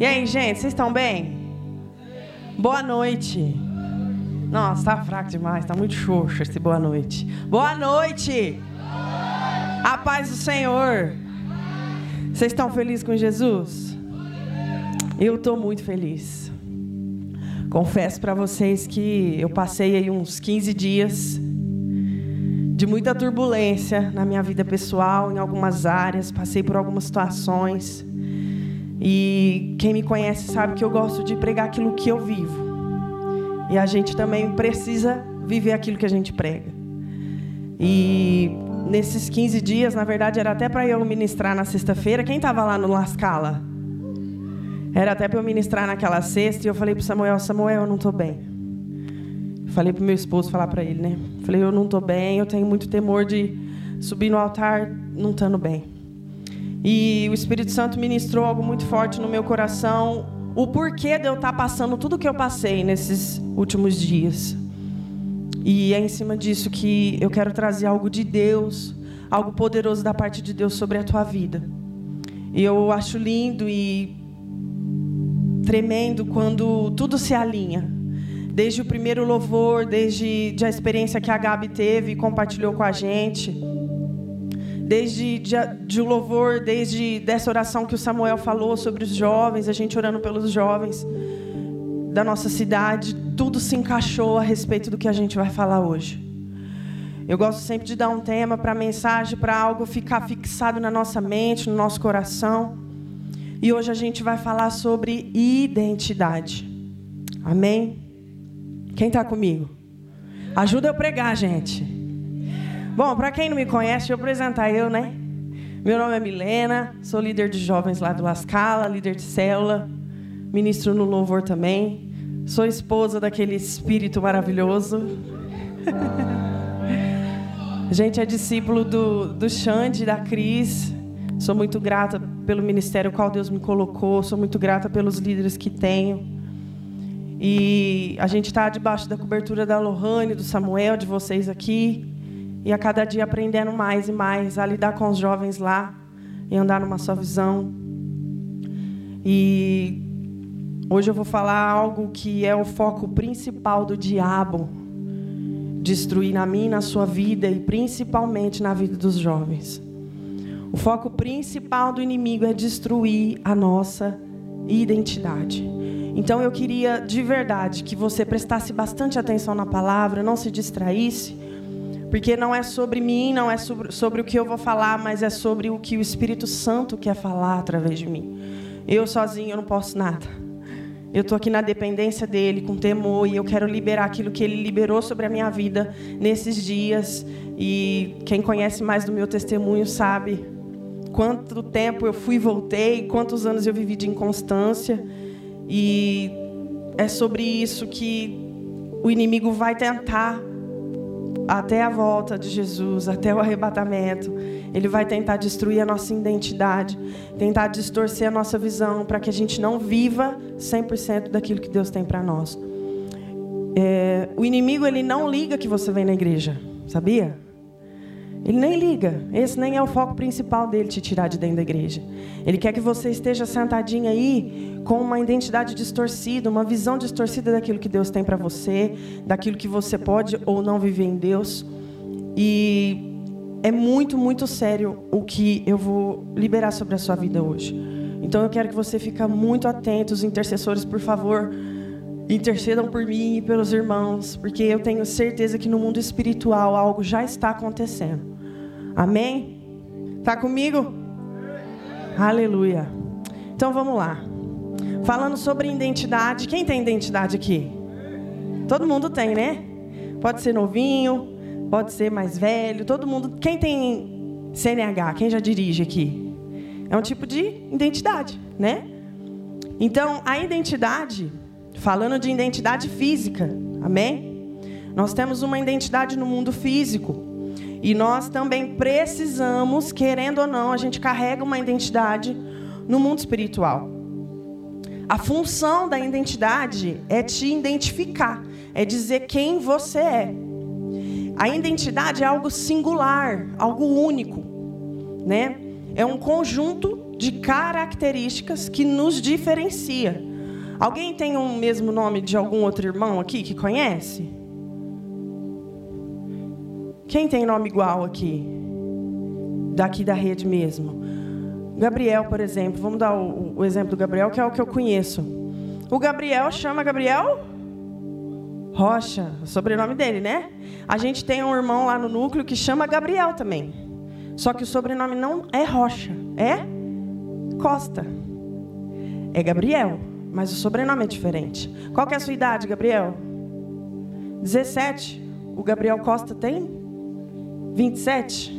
E aí, gente, vocês estão bem? Boa noite. Nossa, tá fraco demais, tá muito xoxo esse boa noite. Boa noite. A paz do Senhor. Vocês estão felizes com Jesus? Eu estou muito feliz. Confesso para vocês que eu passei aí uns 15 dias de muita turbulência na minha vida pessoal, em algumas áreas, passei por algumas situações. E quem me conhece sabe que eu gosto de pregar aquilo que eu vivo. E a gente também precisa viver aquilo que a gente prega. E nesses 15 dias, na verdade, era até para eu ministrar na sexta-feira. Quem estava lá no Lascala? Era até para eu ministrar naquela sexta. E eu falei para Samuel: Samuel, eu não estou bem. Falei para meu esposo falar para ele, né? Falei: eu não estou bem, eu tenho muito temor de subir no altar não estando bem. E o Espírito Santo ministrou algo muito forte no meu coração o porquê de eu estar tá passando tudo que eu passei nesses últimos dias. E é em cima disso que eu quero trazer algo de Deus, algo poderoso da parte de Deus sobre a tua vida. E eu acho lindo e tremendo quando tudo se alinha. Desde o primeiro louvor, desde a experiência que a Gabi teve e compartilhou com a gente desde de, de louvor, desde dessa oração que o Samuel falou sobre os jovens, a gente orando pelos jovens da nossa cidade, tudo se encaixou a respeito do que a gente vai falar hoje. Eu gosto sempre de dar um tema para mensagem, para algo ficar fixado na nossa mente, no nosso coração. E hoje a gente vai falar sobre identidade. Amém? Quem está comigo? Ajuda eu pregar, gente. Bom, para quem não me conhece, deixa eu apresentar eu, né? Meu nome é Milena, sou líder de jovens lá do Lascala, líder de célula, ministro no louvor também. Sou esposa daquele espírito maravilhoso. A gente é discípulo do, do Xande, da Cris. Sou muito grata pelo ministério qual Deus me colocou. Sou muito grata pelos líderes que tenho. E a gente está debaixo da cobertura da Lohane, do Samuel, de vocês aqui. E a cada dia aprendendo mais e mais a lidar com os jovens lá e andar numa só visão. E hoje eu vou falar algo que é o foco principal do diabo destruir na minha, na sua vida e principalmente na vida dos jovens. O foco principal do inimigo é destruir a nossa identidade. Então eu queria de verdade que você prestasse bastante atenção na palavra, não se distraísse porque não é sobre mim, não é sobre, sobre o que eu vou falar, mas é sobre o que o Espírito Santo quer falar através de mim. Eu sozinho eu não posso nada. Eu estou aqui na dependência dele, com temor, e eu quero liberar aquilo que ele liberou sobre a minha vida nesses dias. E quem conhece mais do meu testemunho sabe quanto tempo eu fui e voltei, quantos anos eu vivi de inconstância. E é sobre isso que o inimigo vai tentar até a volta de Jesus, até o arrebatamento, ele vai tentar destruir a nossa identidade, tentar distorcer a nossa visão para que a gente não viva 100% daquilo que Deus tem para nós. É, o inimigo ele não liga que você vem na igreja, sabia? Ele nem liga. Esse nem é o foco principal dele te tirar de dentro da igreja. Ele quer que você esteja sentadinho aí com uma identidade distorcida, uma visão distorcida daquilo que Deus tem para você, daquilo que você pode ou não viver em Deus. E é muito, muito sério o que eu vou liberar sobre a sua vida hoje. Então eu quero que você fique muito atento, os intercessores, por favor, intercedam por mim e pelos irmãos, porque eu tenho certeza que no mundo espiritual algo já está acontecendo. Amém? Tá comigo? Aleluia. Então vamos lá. Falando sobre identidade, quem tem identidade aqui? Todo mundo tem, né? Pode ser novinho, pode ser mais velho, todo mundo. Quem tem CNH? Quem já dirige aqui? É um tipo de identidade, né? Então, a identidade, falando de identidade física, amém? Nós temos uma identidade no mundo físico. E nós também precisamos, querendo ou não, a gente carrega uma identidade no mundo espiritual. A função da identidade é te identificar, é dizer quem você é. A identidade é algo singular, algo único, né? É um conjunto de características que nos diferencia. Alguém tem o um mesmo nome de algum outro irmão aqui que conhece? Quem tem nome igual aqui? Daqui da rede mesmo. Gabriel, por exemplo. Vamos dar o, o exemplo do Gabriel, que é o que eu conheço. O Gabriel chama Gabriel Rocha, o sobrenome dele, né? A gente tem um irmão lá no núcleo que chama Gabriel também. Só que o sobrenome não é Rocha, é Costa. É Gabriel, mas o sobrenome é diferente. Qual é a sua idade, Gabriel? 17. O Gabriel Costa tem 27.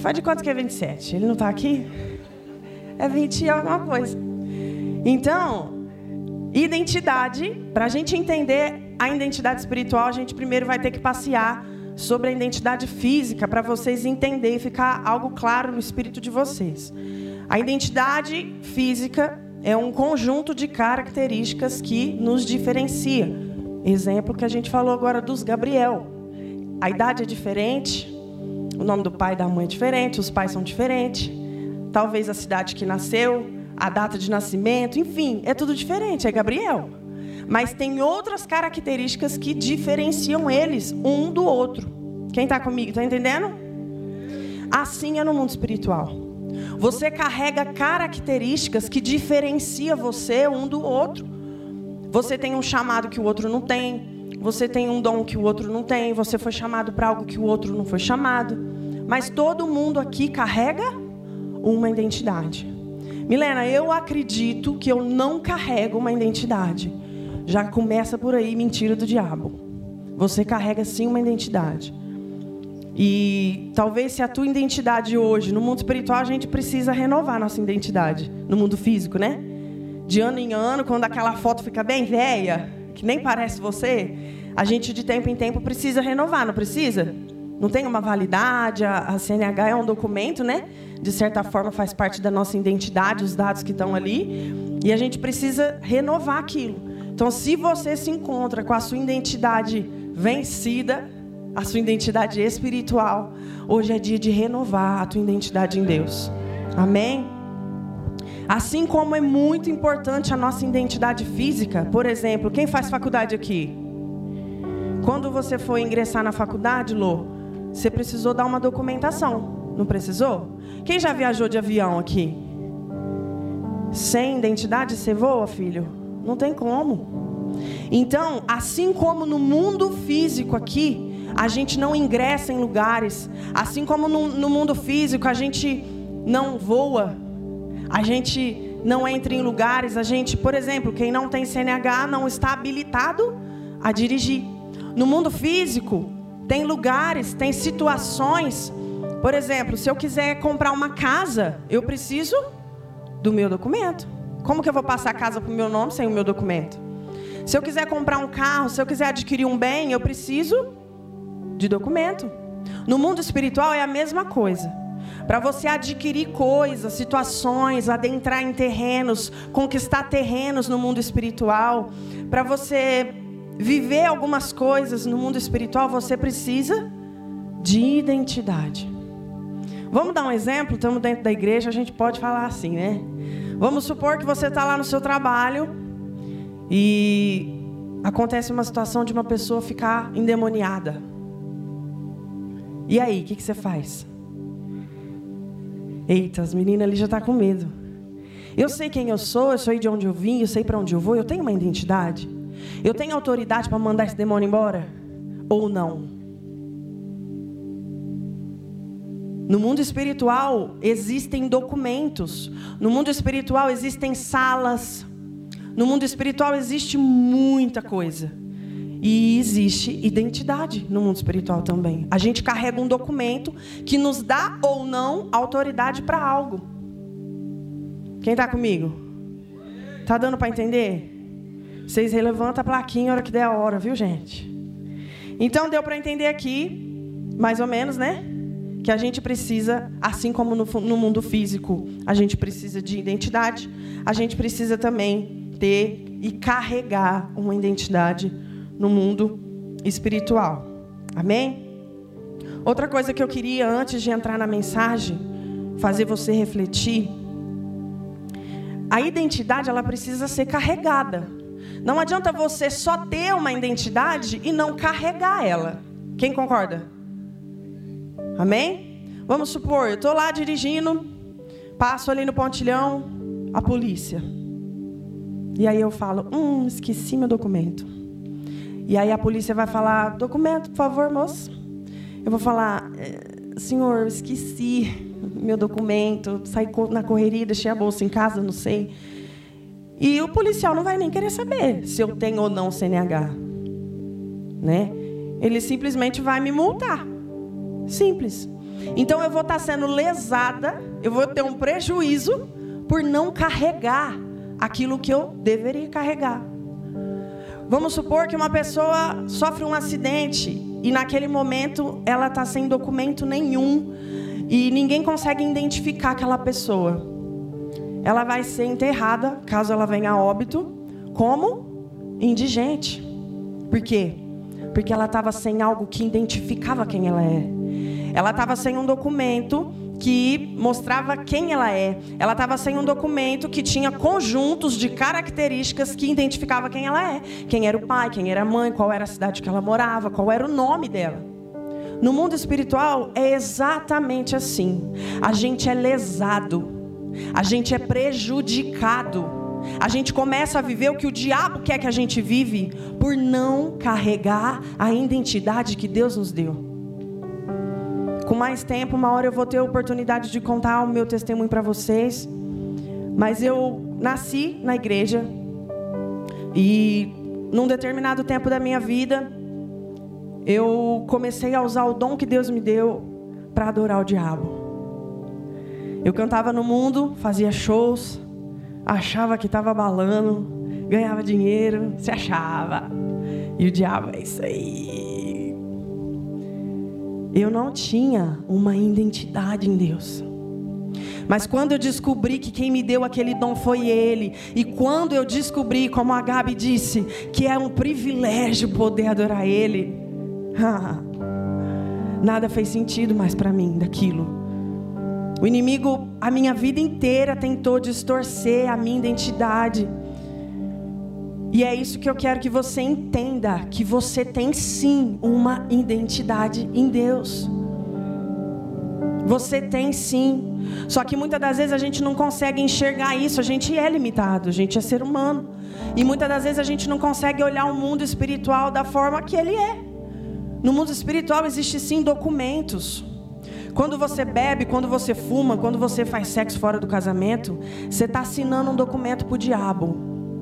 Faz de quanto que é 27? Ele não está aqui? É 20 e alguma coisa. Então, Identidade, para a gente entender a identidade espiritual, a gente primeiro vai ter que passear sobre a identidade física para vocês entenderem e ficar algo claro no espírito de vocês. A identidade física é um conjunto de características que nos diferencia. Exemplo que a gente falou agora dos Gabriel. A idade é diferente, o nome do pai e da mãe é diferente, os pais são diferentes. Talvez a cidade que nasceu, a data de nascimento, enfim, é tudo diferente, é Gabriel. Mas tem outras características que diferenciam eles um do outro. Quem está comigo, está entendendo? Assim é no mundo espiritual. Você carrega características que diferenciam você um do outro. Você tem um chamado que o outro não tem. Você tem um dom que o outro não tem. Você foi chamado para algo que o outro não foi chamado. Mas todo mundo aqui carrega uma identidade. Milena, eu acredito que eu não carrego uma identidade. Já começa por aí mentira do diabo. Você carrega sim uma identidade. E talvez se a tua identidade hoje, no mundo espiritual, a gente precisa renovar nossa identidade. No mundo físico, né? De ano em ano, quando aquela foto fica bem velha, que nem parece você, a gente de tempo em tempo precisa renovar, não precisa? Não tem uma validade, a CNH é um documento, né? de certa forma faz parte da nossa identidade, os dados que estão ali, e a gente precisa renovar aquilo. Então, se você se encontra com a sua identidade vencida, a sua identidade espiritual, hoje é dia de renovar a tua identidade em Deus. Amém? Assim como é muito importante a nossa identidade física, por exemplo, quem faz faculdade aqui? Quando você foi ingressar na faculdade, Lô, você precisou dar uma documentação, não precisou? Quem já viajou de avião aqui? Sem identidade você voa, filho? Não tem como. Então, assim como no mundo físico aqui, a gente não ingressa em lugares, assim como no, no mundo físico a gente não voa, a gente não entra em lugares, a gente, por exemplo, quem não tem CNH não está habilitado a dirigir. No mundo físico, tem lugares, tem situações por exemplo, se eu quiser comprar uma casa, eu preciso do meu documento. Como que eu vou passar a casa para o meu nome sem o meu documento? Se eu quiser comprar um carro, se eu quiser adquirir um bem, eu preciso de documento. No mundo espiritual é a mesma coisa. Para você adquirir coisas, situações, adentrar em terrenos, conquistar terrenos no mundo espiritual, para você viver algumas coisas no mundo espiritual, você precisa de identidade. Vamos dar um exemplo? Estamos dentro da igreja, a gente pode falar assim, né? Vamos supor que você está lá no seu trabalho e acontece uma situação de uma pessoa ficar endemoniada. E aí, o que, que você faz? Eita, as meninas ali já estão tá com medo. Eu sei quem eu sou, eu sei de onde eu vim, eu sei para onde eu vou, eu tenho uma identidade. Eu tenho autoridade para mandar esse demônio embora? Ou não? No mundo espiritual existem documentos. No mundo espiritual existem salas. No mundo espiritual existe muita coisa. E existe identidade no mundo espiritual também. A gente carrega um documento que nos dá ou não autoridade para algo. Quem está comigo? Tá dando para entender? Vocês levantam a plaquinha a hora que der a hora, viu, gente? Então deu para entender aqui, mais ou menos, né? que a gente precisa, assim como no, no mundo físico, a gente precisa de identidade, a gente precisa também ter e carregar uma identidade no mundo espiritual. Amém? Outra coisa que eu queria antes de entrar na mensagem fazer você refletir. A identidade ela precisa ser carregada. Não adianta você só ter uma identidade e não carregar ela. Quem concorda? Amém? Vamos supor, eu estou lá dirigindo, passo ali no pontilhão, a polícia. E aí eu falo, hum, esqueci meu documento. E aí a polícia vai falar, documento, por favor, moço. Eu vou falar, é, senhor, esqueci meu documento, saí na correria, deixei a bolsa em casa, não sei. E o policial não vai nem querer saber se eu tenho ou não CNH. Né? Ele simplesmente vai me multar. Simples. Então eu vou estar sendo lesada, eu vou ter um prejuízo por não carregar aquilo que eu deveria carregar. Vamos supor que uma pessoa sofre um acidente e naquele momento ela está sem documento nenhum e ninguém consegue identificar aquela pessoa. Ela vai ser enterrada, caso ela venha a óbito, como indigente. Por quê? Porque ela estava sem algo que identificava quem ela é. Ela estava sem um documento que mostrava quem ela é. Ela estava sem um documento que tinha conjuntos de características que identificava quem ela é. Quem era o pai, quem era a mãe, qual era a cidade que ela morava, qual era o nome dela. No mundo espiritual é exatamente assim. A gente é lesado, a gente é prejudicado. A gente começa a viver o que o diabo quer que a gente vive por não carregar a identidade que Deus nos deu. Mais tempo, uma hora eu vou ter a oportunidade de contar o meu testemunho para vocês. Mas eu nasci na igreja e num determinado tempo da minha vida, eu comecei a usar o dom que Deus me deu para adorar o diabo. Eu cantava no mundo, fazia shows, achava que estava balando, ganhava dinheiro, se achava. E o diabo é isso aí. Eu não tinha uma identidade em Deus. Mas quando eu descobri que quem me deu aquele dom foi Ele, e quando eu descobri, como a Gabi disse, que é um privilégio poder adorar Ele, Nada fez sentido mais para mim daquilo. O inimigo, a minha vida inteira, tentou distorcer a minha identidade. E é isso que eu quero que você entenda: que você tem sim uma identidade em Deus. Você tem sim. Só que muitas das vezes a gente não consegue enxergar isso, a gente é limitado, a gente é ser humano. E muitas das vezes a gente não consegue olhar o mundo espiritual da forma que ele é. No mundo espiritual existe sim documentos. Quando você bebe, quando você fuma, quando você faz sexo fora do casamento, você está assinando um documento para o diabo.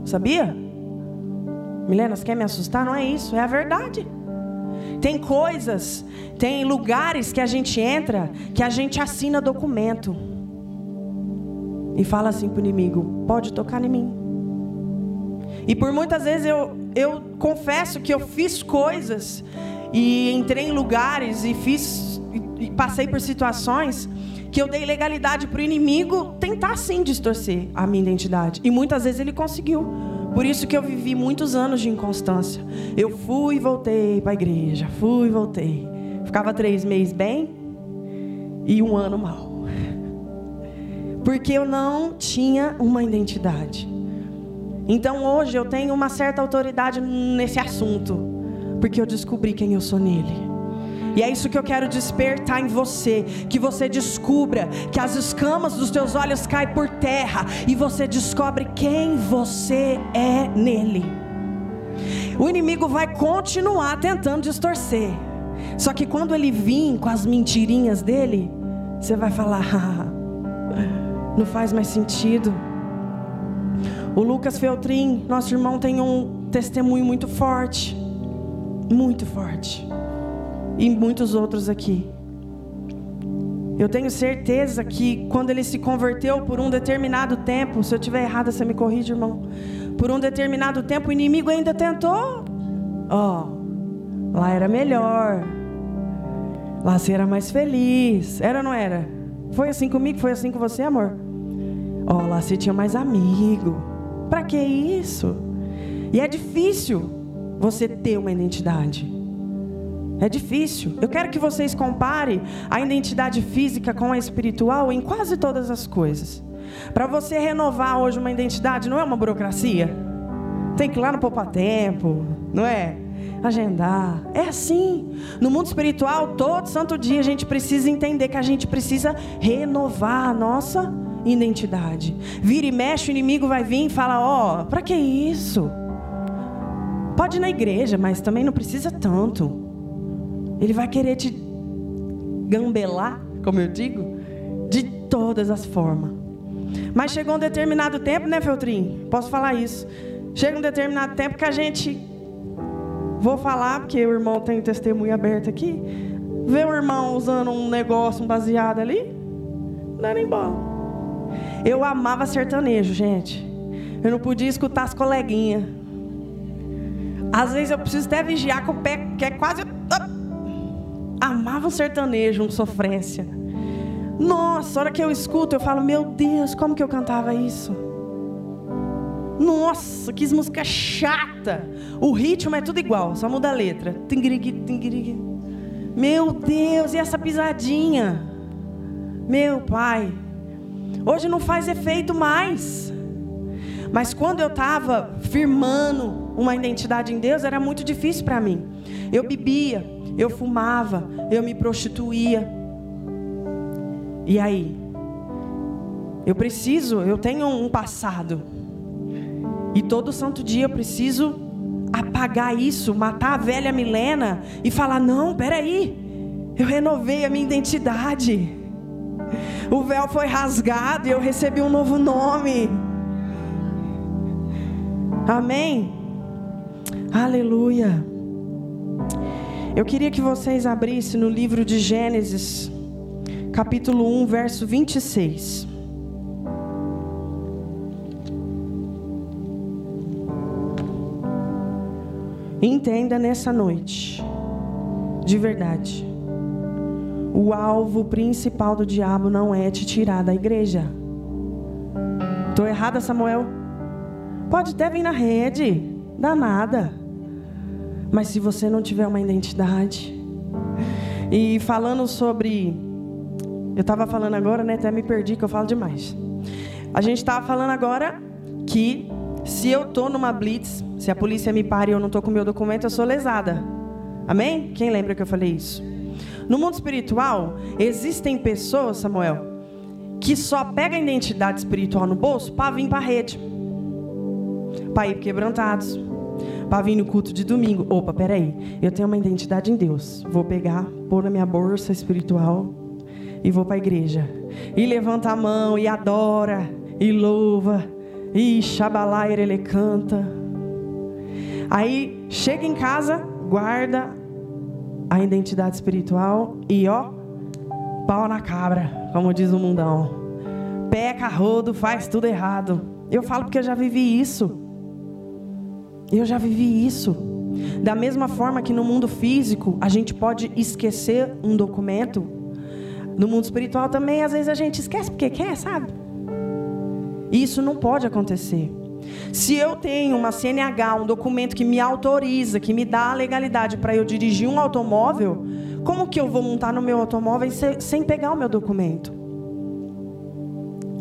Sabia? Milena, você quer me assustar? Não é isso, é a verdade. Tem coisas, tem lugares que a gente entra que a gente assina documento. E fala assim para o inimigo: pode tocar em mim. E por muitas vezes eu, eu confesso que eu fiz coisas e entrei em lugares e fiz e passei por situações que eu dei legalidade para o inimigo tentar sim distorcer a minha identidade. E muitas vezes ele conseguiu. Por isso que eu vivi muitos anos de inconstância. Eu fui e voltei para a igreja, fui e voltei. Ficava três meses bem e um ano mal. Porque eu não tinha uma identidade. Então hoje eu tenho uma certa autoridade nesse assunto porque eu descobri quem eu sou nele. E é isso que eu quero despertar em você, que você descubra que as escamas dos teus olhos caem por terra e você descobre quem você é nele. O inimigo vai continuar tentando distorcer. Só que quando ele vir com as mentirinhas dele, você vai falar: ah, não faz mais sentido. O Lucas Feltrin, nosso irmão, tem um testemunho muito forte muito forte. E muitos outros aqui. Eu tenho certeza que quando ele se converteu por um determinado tempo, se eu estiver errado, você me corrige, irmão. Por um determinado tempo, o inimigo ainda tentou. Ó, oh, lá era melhor. Lá você era mais feliz. Era ou não era? Foi assim comigo? Foi assim com você, amor? Ó, oh, lá você tinha mais amigo. Para que isso? E é difícil você ter uma identidade. É difícil. Eu quero que vocês comparem a identidade física com a espiritual em quase todas as coisas. Para você renovar hoje uma identidade, não é uma burocracia? Tem que ir lá no Poupa Tempo, não é? Agendar. É assim. No mundo espiritual, todo santo dia a gente precisa entender que a gente precisa renovar a nossa identidade. Vira e mexe, o inimigo vai vir e fala: Ó, oh, para que isso? Pode ir na igreja, mas também não precisa tanto. Ele vai querer te gambelar, como eu digo, de todas as formas. Mas chegou um determinado tempo, né, Feltrin? Posso falar isso. Chega um determinado tempo que a gente. Vou falar, porque o irmão tem testemunho aberto aqui. Vê o irmão usando um negócio, um baseado ali. Não nem bom. Eu amava sertanejo, gente. Eu não podia escutar as coleguinhas. Às vezes eu preciso até vigiar com o pé, que é quase. Amava o sertanejo, um sofrência. Nossa, a hora que eu escuto, eu falo, meu Deus, como que eu cantava isso? Nossa, que música chata. O ritmo é tudo igual, só muda a letra. Meu Deus, e essa pisadinha? Meu pai. Hoje não faz efeito mais. Mas quando eu estava firmando uma identidade em Deus, era muito difícil para mim. Eu bebia, eu fumava, eu me prostituía. E aí? Eu preciso, eu tenho um passado. E todo santo dia eu preciso apagar isso, matar a velha Milena e falar: não, peraí, eu renovei a minha identidade. O véu foi rasgado e eu recebi um novo nome. Amém? Aleluia. Eu queria que vocês abrissem no livro de Gênesis, capítulo 1, verso 26. Entenda nessa noite, de verdade, o alvo principal do diabo não é te tirar da igreja. Estou errada, Samuel? Pode até vir na rede, dá nada. Mas se você não tiver uma identidade. E falando sobre. Eu estava falando agora, né? Até me perdi, que eu falo demais. A gente estava falando agora que se eu tô numa blitz, se a polícia me para e eu não tô com meu documento, eu sou lesada. Amém? Quem lembra que eu falei isso? No mundo espiritual, existem pessoas, Samuel, que só pegam a identidade espiritual no bolso para vir para a rede. Para ir quebrantados. Para vir no culto de domingo. Opa, peraí. Eu tenho uma identidade em Deus. Vou pegar, pôr na minha bolsa espiritual e vou para a igreja. E levanta a mão e adora e louva. E xabalaira ele canta. Aí chega em casa, guarda a identidade espiritual e ó, pau na cabra, como diz o mundão. Peca, rodo, faz tudo errado. Eu falo porque eu já vivi isso. Eu já vivi isso. Da mesma forma que no mundo físico a gente pode esquecer um documento, no mundo espiritual também às vezes a gente esquece porque quer, sabe? Isso não pode acontecer. Se eu tenho uma CNH, um documento que me autoriza, que me dá a legalidade para eu dirigir um automóvel, como que eu vou montar no meu automóvel sem pegar o meu documento?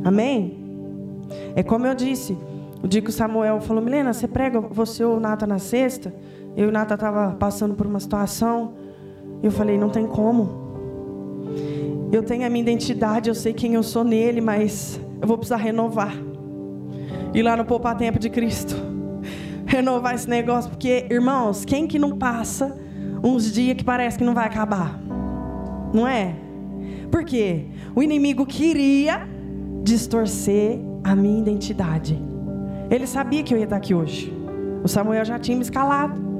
Amém? É como eu disse, o dia que o Samuel falou, Milena, você prega você ou o Nata na sexta? Eu e o Nata estava passando por uma situação. Eu falei, não tem como. Eu tenho a minha identidade, eu sei quem eu sou nele, mas eu vou precisar renovar ir lá no Poupar Tempo de Cristo. Renovar esse negócio, porque, irmãos, quem que não passa uns dias que parece que não vai acabar? Não é? Por quê? O inimigo queria distorcer a minha identidade. Ele sabia que eu ia estar aqui hoje. O Samuel já tinha me escalado.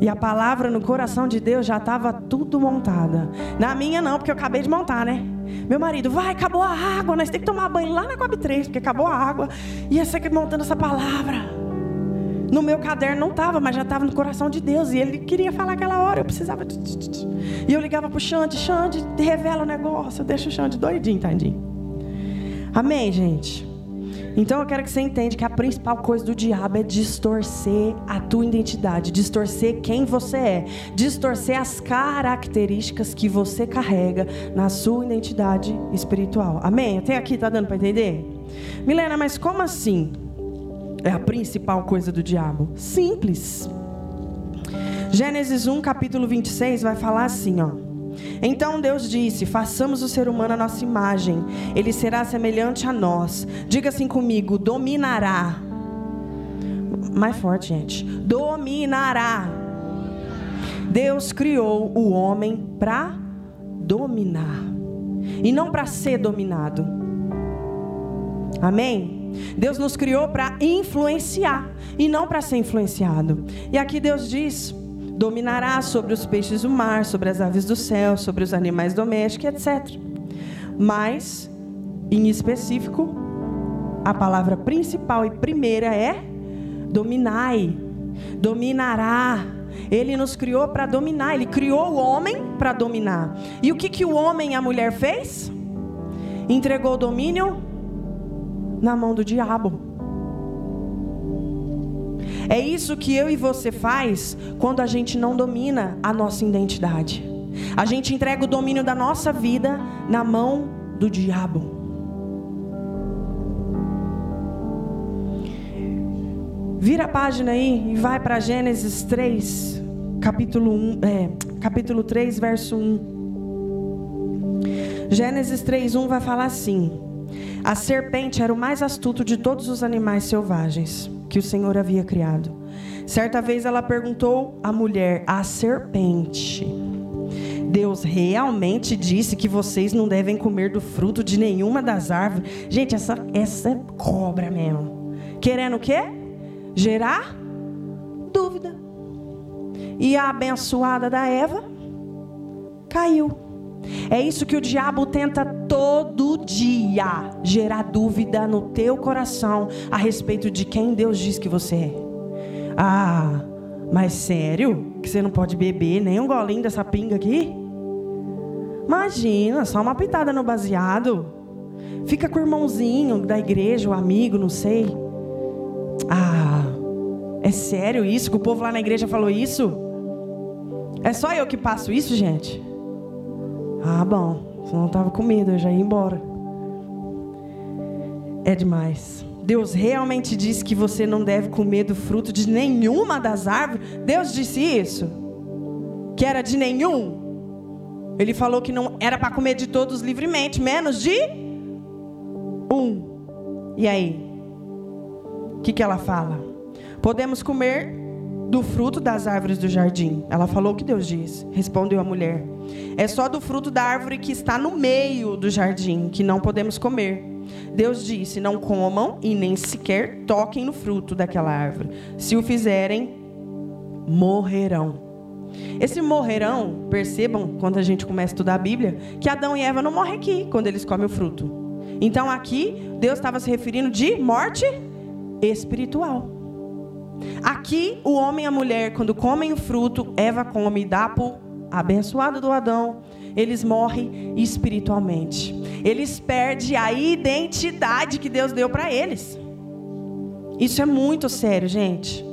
E a palavra no coração de Deus já estava tudo montada. Na minha não, porque eu acabei de montar, né? Meu marido, vai, acabou a água, nós temos que tomar banho lá na Coab 3, porque acabou a água. E essa aqui montando essa palavra. No meu caderno não estava, mas já estava no coração de Deus. E ele queria falar aquela hora, eu precisava. E eu ligava para o Xande, Xande, revela o negócio, deixa o Xande doidinho, tadinho. Amém, gente? Então eu quero que você entenda que a principal coisa do diabo é distorcer a tua identidade, distorcer quem você é, distorcer as características que você carrega na sua identidade espiritual. Amém? Até aqui tá dando para entender? Milena, mas como assim? É a principal coisa do diabo? Simples. Gênesis 1, capítulo 26 vai falar assim, ó. Então Deus disse: façamos o ser humano a nossa imagem, ele será semelhante a nós. Diga assim comigo: dominará. Mais forte, gente. Dominará. Deus criou o homem para dominar e não para ser dominado. Amém? Deus nos criou para influenciar e não para ser influenciado. E aqui Deus diz dominará sobre os peixes do mar, sobre as aves do céu, sobre os animais domésticos, etc. Mas, em específico, a palavra principal e primeira é dominai, dominará. Ele nos criou para dominar, ele criou o homem para dominar. E o que, que o homem e a mulher fez? Entregou o domínio na mão do diabo. É isso que eu e você faz quando a gente não domina a nossa identidade. A gente entrega o domínio da nossa vida na mão do diabo. Vira a página aí e vai para Gênesis 3, capítulo 1, é, capítulo 3, verso 1. Gênesis 1 vai falar assim: A serpente era o mais astuto de todos os animais selvagens que o Senhor havia criado. Certa vez ela perguntou à mulher, à serpente: Deus realmente disse que vocês não devem comer do fruto de nenhuma das árvores. Gente, essa, essa é cobra mesmo. Querendo o quê? Gerar dúvida. E a abençoada da Eva caiu. É isso que o diabo tenta todo dia gerar dúvida no teu coração a respeito de quem Deus diz que você é. Ah, mas sério? Que você não pode beber nem um golinho dessa pinga aqui? Imagina, só uma pitada no baseado. Fica com o irmãozinho da igreja, o amigo, não sei. Ah, é sério isso? Que o povo lá na igreja falou isso? É só eu que passo isso, gente? Ah, bom. Senão eu estava com medo, eu já ia embora. É demais. Deus realmente disse que você não deve comer do fruto de nenhuma das árvores? Deus disse isso? Que era de nenhum? Ele falou que não era para comer de todos livremente, menos de um. E aí? O que, que ela fala? Podemos comer do fruto das árvores do jardim. Ela falou o que Deus disse. Respondeu a mulher. É só do fruto da árvore que está no meio do jardim que não podemos comer. Deus disse: Não comam e nem sequer toquem no fruto daquela árvore. Se o fizerem, morrerão. Esse morrerão, percebam, quando a gente começa a estudar a Bíblia, que Adão e Eva não morrem aqui quando eles comem o fruto. Então aqui, Deus estava se referindo de morte espiritual. Aqui, o homem e a mulher, quando comem o fruto, Eva come e dá para abençoado do Adão, eles morrem espiritualmente. Eles perdem a identidade que Deus deu para eles. Isso é muito sério, gente.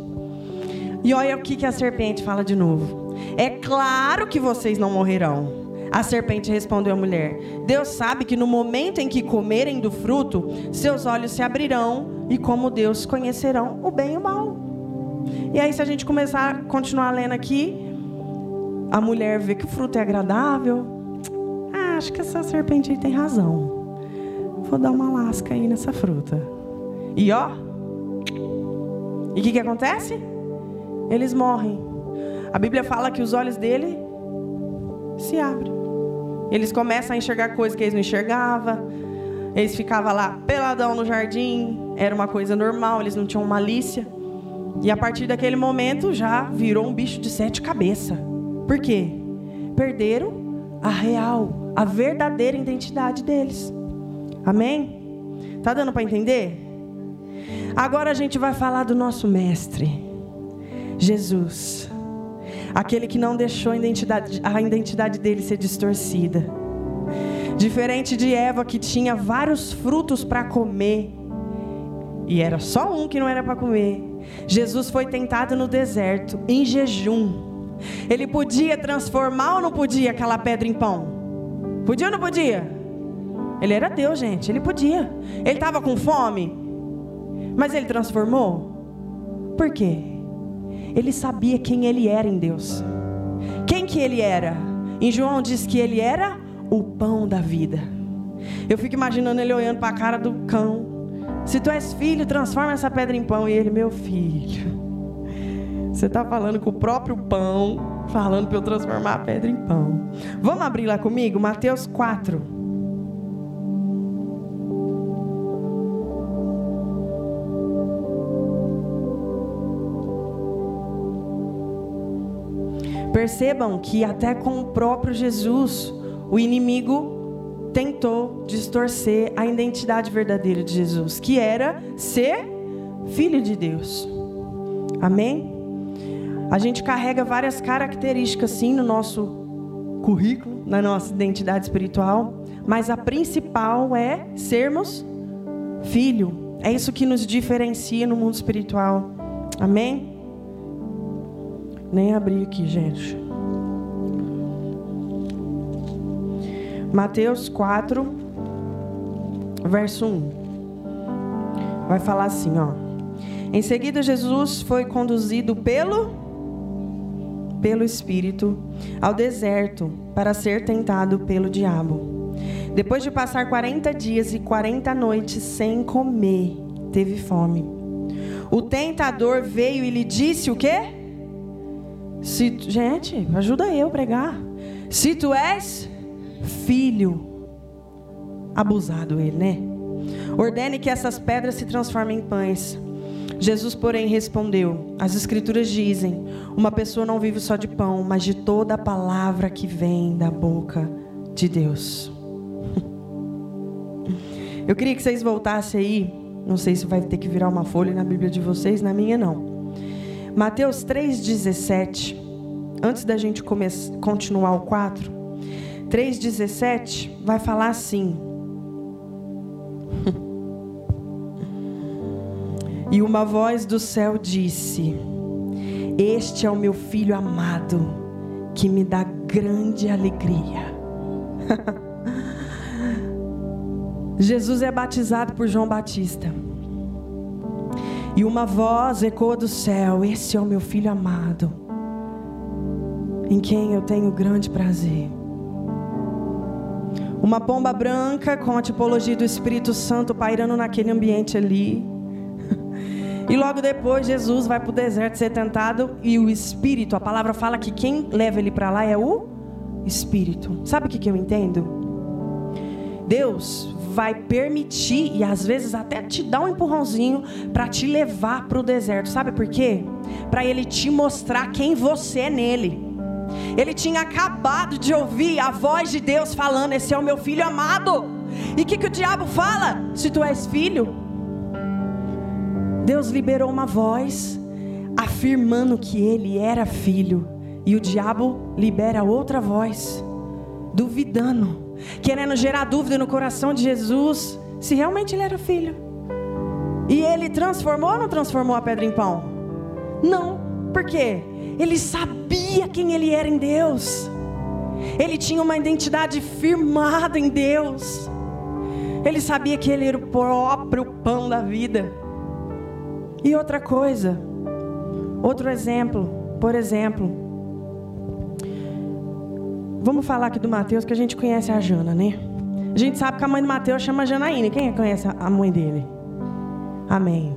E olha o que, que a serpente fala de novo. É claro que vocês não morrerão. A serpente respondeu à mulher: Deus sabe que no momento em que comerem do fruto, seus olhos se abrirão e, como Deus, conhecerão o bem e o mal. E aí, se a gente começar a continuar lendo aqui, a mulher vê que o fruto é agradável. Ah, acho que essa serpente aí tem razão. Vou dar uma lasca aí nessa fruta. E ó. E o que, que acontece? Eles morrem. A Bíblia fala que os olhos dele se abrem. Eles começam a enxergar coisas que eles não enxergavam. Eles ficavam lá peladão no jardim. Era uma coisa normal, eles não tinham malícia. E a partir daquele momento já virou um bicho de sete cabeças. Por quê? Perderam a real, a verdadeira identidade deles. Amém? Tá dando para entender? Agora a gente vai falar do nosso mestre, Jesus. Aquele que não deixou a identidade, a identidade dele ser distorcida. Diferente de Eva que tinha vários frutos para comer, e era só um que não era para comer. Jesus foi tentado no deserto, em jejum. Ele podia transformar ou não podia aquela pedra em pão? Podia ou não podia? Ele era Deus, gente, ele podia. Ele estava com fome, mas ele transformou? Por quê? Ele sabia quem ele era em Deus. Quem que ele era? Em João diz que ele era o pão da vida. Eu fico imaginando ele olhando para a cara do cão. Se tu és filho, transforma essa pedra em pão. E ele, meu filho, você está falando com o próprio pão, falando para eu transformar a pedra em pão. Vamos abrir lá comigo? Mateus 4. Percebam que até com o próprio Jesus, o inimigo tentou distorcer a identidade verdadeira de Jesus, que era ser filho de Deus. Amém? A gente carrega várias características sim no nosso currículo, na nossa identidade espiritual, mas a principal é sermos filho. É isso que nos diferencia no mundo espiritual. Amém? Nem abri aqui, gente. Mateus 4, verso 1. Vai falar assim, ó. Em seguida, Jesus foi conduzido pelo pelo Espírito ao deserto para ser tentado pelo diabo. Depois de passar 40 dias e 40 noites sem comer, teve fome. O tentador veio e lhe disse o quê? Se, gente, ajuda eu a pregar. Se tu és filho, abusado ele, né? Ordene que essas pedras se transformem em pães. Jesus, porém, respondeu: As Escrituras dizem: Uma pessoa não vive só de pão, mas de toda a palavra que vem da boca de Deus. Eu queria que vocês voltassem aí. Não sei se vai ter que virar uma folha na Bíblia de vocês, na minha não. Mateus 3,17, antes da gente continuar o 4, 3,17 vai falar assim. E uma voz do céu disse: Este é o meu filho amado, que me dá grande alegria. Jesus é batizado por João Batista. E uma voz ecoa do céu: Esse é o meu filho amado, em quem eu tenho grande prazer. Uma pomba branca com a tipologia do Espírito Santo pairando naquele ambiente ali. E logo depois Jesus vai para o deserto ser tentado e o Espírito, a palavra fala que quem leva ele para lá é o Espírito. Sabe o que, que eu entendo? Deus vai permitir e às vezes até te dar um empurrãozinho para te levar para o deserto. Sabe por quê? Para ele te mostrar quem você é nele. Ele tinha acabado de ouvir a voz de Deus falando: Esse é o meu filho amado. E o que, que o diabo fala? Se tu és filho, Deus liberou uma voz afirmando que ele era filho. E o diabo libera outra voz, duvidando querendo gerar dúvida no coração de Jesus se realmente ele era filho. E ele transformou ou não transformou a pedra em pão? Não. Por quê? Ele sabia quem ele era em Deus. Ele tinha uma identidade firmada em Deus. Ele sabia que ele era o próprio pão da vida. E outra coisa, outro exemplo, por exemplo, Vamos falar aqui do Mateus, que a gente conhece a Jana, né? A gente sabe que a mãe do Mateus chama Janaína. Quem conhece a mãe dele? Amém.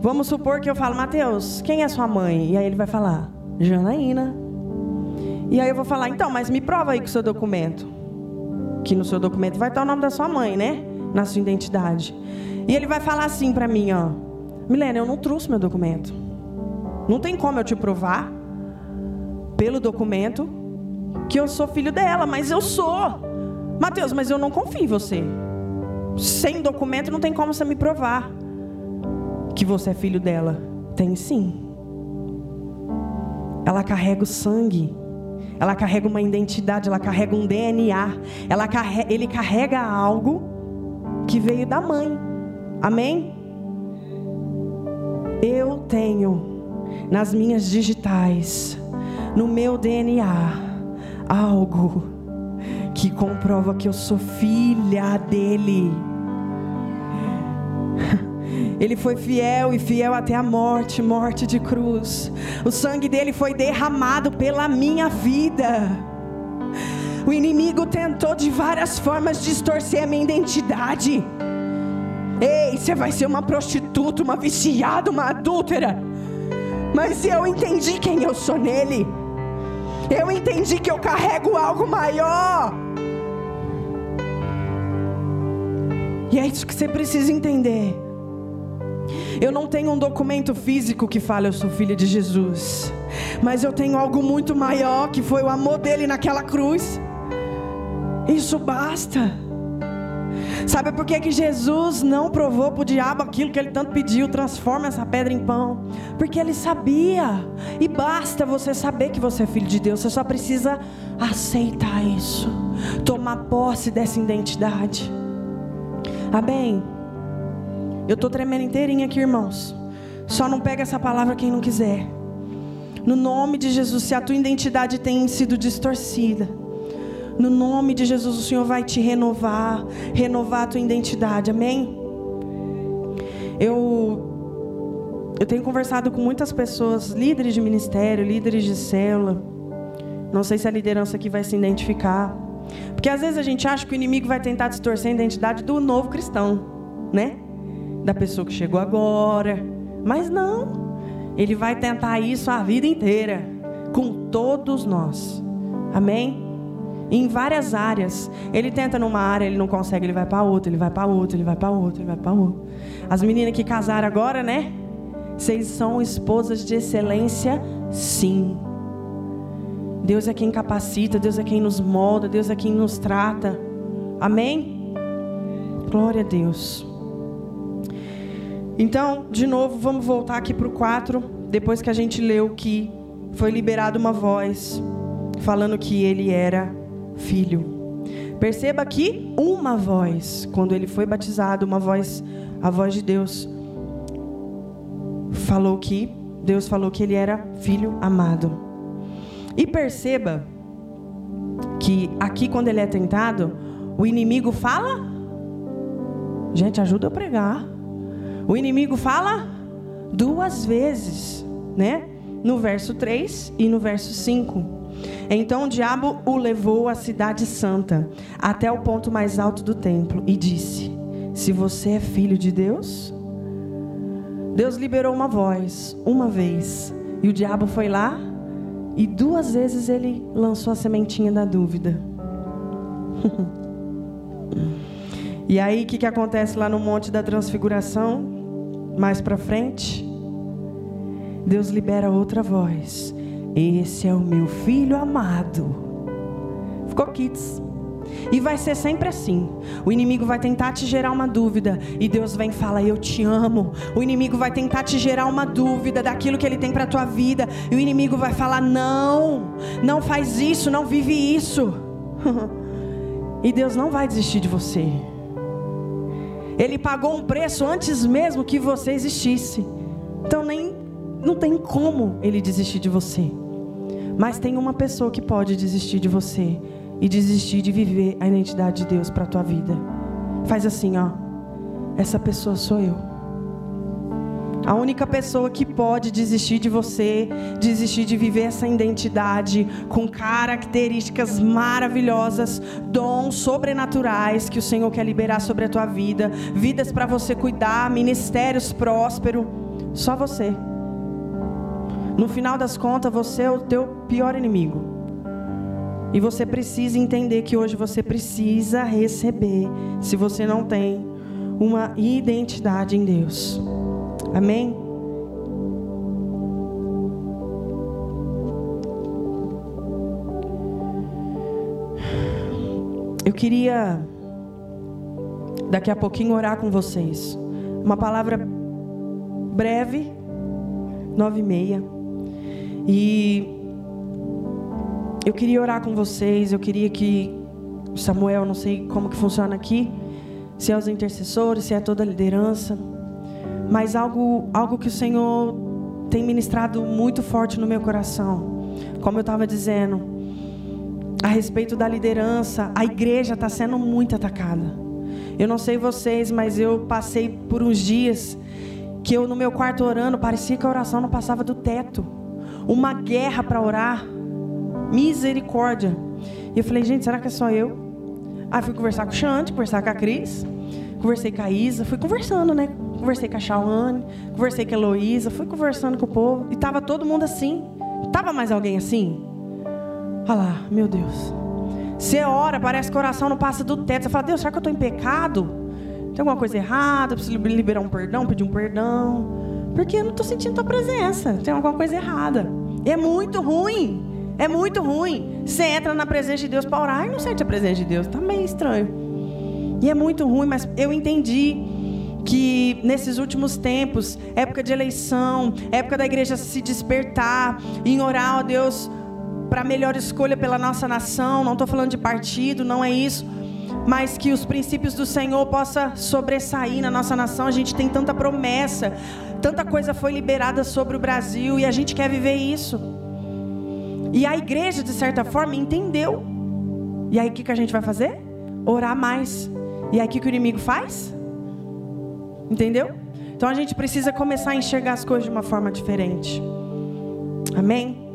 Vamos supor que eu falo, Mateus, quem é sua mãe? E aí ele vai falar, Janaína. E aí eu vou falar, então, mas me prova aí com o seu documento. Que no seu documento vai estar o nome da sua mãe, né? Na sua identidade. E ele vai falar assim para mim, ó. Milena, eu não trouxe meu documento. Não tem como eu te provar pelo documento que eu sou filho dela, mas eu sou. Mateus, mas eu não confio em você. Sem documento não tem como você me provar que você é filho dela. Tem sim. Ela carrega o sangue. Ela carrega uma identidade, ela carrega um DNA. Ela carrega, ele carrega algo que veio da mãe. Amém? Eu tenho nas minhas digitais, no meu DNA, algo que comprova que eu sou filha dele. Ele foi fiel e fiel até a morte morte de cruz. O sangue dele foi derramado pela minha vida. O inimigo tentou de várias formas distorcer a minha identidade. Ei, você vai ser uma prostituta, uma viciada, uma adúltera. Mas eu entendi quem eu sou nele. Eu entendi que eu carrego algo maior. E é isso que você precisa entender. Eu não tenho um documento físico que fala eu sou filha de Jesus, mas eu tenho algo muito maior que foi o amor dele naquela cruz. Isso basta. Sabe por que, que Jesus não provou para o diabo aquilo que ele tanto pediu? Transforma essa pedra em pão. Porque ele sabia. E basta você saber que você é filho de Deus. Você só precisa aceitar isso. Tomar posse dessa identidade. Amém? Eu estou tremendo inteirinha aqui, irmãos. Só não pega essa palavra quem não quiser. No nome de Jesus, se a tua identidade tem sido distorcida, no nome de Jesus, o Senhor vai te renovar, renovar a tua identidade. Amém? Eu eu tenho conversado com muitas pessoas, líderes de ministério, líderes de célula. Não sei se a liderança aqui vai se identificar. Porque às vezes a gente acha que o inimigo vai tentar distorcer a identidade do novo cristão, né? Da pessoa que chegou agora. Mas não. Ele vai tentar isso a vida inteira com todos nós. Amém? Em várias áreas. Ele tenta numa área, ele não consegue, ele vai para outra, ele vai para outra, ele vai para outra, ele vai para outra. As meninas que casaram agora, né? Vocês são esposas de excelência? Sim. Deus é quem capacita, Deus é quem nos molda, Deus é quem nos trata. Amém? Glória a Deus. Então, de novo, vamos voltar aqui para o 4, depois que a gente leu que foi liberada uma voz falando que ele era filho. Perceba que uma voz, quando ele foi batizado, uma voz, a voz de Deus, falou que Deus falou que ele era filho amado. E perceba que aqui, quando ele é tentado, o inimigo fala. Gente, ajuda a pregar. O inimigo fala duas vezes, né? No verso 3 e no verso 5. Então o diabo o levou à cidade santa, até o ponto mais alto do templo, e disse: Se você é filho de Deus. Deus liberou uma voz, uma vez, e o diabo foi lá e duas vezes ele lançou a sementinha da dúvida. e aí, o que, que acontece lá no Monte da Transfiguração? Mais para frente, Deus libera outra voz. Esse é o meu filho amado. Ficou kids. E vai ser sempre assim. O inimigo vai tentar te gerar uma dúvida e Deus vem e fala: "Eu te amo". O inimigo vai tentar te gerar uma dúvida daquilo que ele tem para tua vida e o inimigo vai falar: "Não, não faz isso, não vive isso". e Deus não vai desistir de você. Ele pagou um preço antes mesmo que você existisse. Então nem não tem como ele desistir de você. Mas tem uma pessoa que pode desistir de você e desistir de viver a identidade de Deus para a tua vida. Faz assim, ó. Essa pessoa sou eu. A única pessoa que pode desistir de você, desistir de viver essa identidade com características maravilhosas, dons sobrenaturais que o Senhor quer liberar sobre a tua vida, vidas para você cuidar, ministérios prósperos, só você. No final das contas, você é o teu pior inimigo. E você precisa entender que hoje você precisa receber, se você não tem uma identidade em Deus. Amém? Eu queria daqui a pouquinho orar com vocês. Uma palavra breve, nove e meia. E eu queria orar com vocês, eu queria que Samuel, não sei como que funciona aqui, se é os intercessores, se é toda a liderança, Mas algo, algo que o Senhor tem ministrado muito forte no meu coração. Como eu estava dizendo, a respeito da liderança, a igreja está sendo muito atacada. Eu não sei vocês, mas eu passei por uns dias que eu no meu quarto orando, parecia que a oração não passava do teto. Uma guerra para orar. Misericórdia. E eu falei, gente, será que é só eu? Aí fui conversar com o Chante, conversar com a Cris, conversei com a Isa, fui conversando, né? Conversei com a Shawane, conversei com a Heloísa, fui conversando com o povo. E tava todo mundo assim. Tava mais alguém assim? Olha lá, meu Deus. Você ora, parece que o coração não passa do teto. Você fala, Deus, será que eu estou em pecado? Tem alguma coisa errada? Eu preciso liberar um perdão, pedir um perdão. Porque eu não estou sentindo tua presença. Tem alguma coisa errada. É muito ruim. É muito ruim. Você entra na presença de Deus para orar e não sente a presença de Deus. Está meio estranho. E é muito ruim, mas eu entendi que nesses últimos tempos, época de eleição, época da igreja se despertar, em orar, ó Deus, para a melhor escolha pela nossa nação. Não estou falando de partido, não é isso. Mas que os princípios do Senhor possa sobressair na nossa nação. A gente tem tanta promessa, tanta coisa foi liberada sobre o Brasil e a gente quer viver isso. E a igreja, de certa forma, entendeu. E aí o que, que a gente vai fazer? Orar mais. E aí o que, que o inimigo faz? Entendeu? Então a gente precisa começar a enxergar as coisas de uma forma diferente. Amém?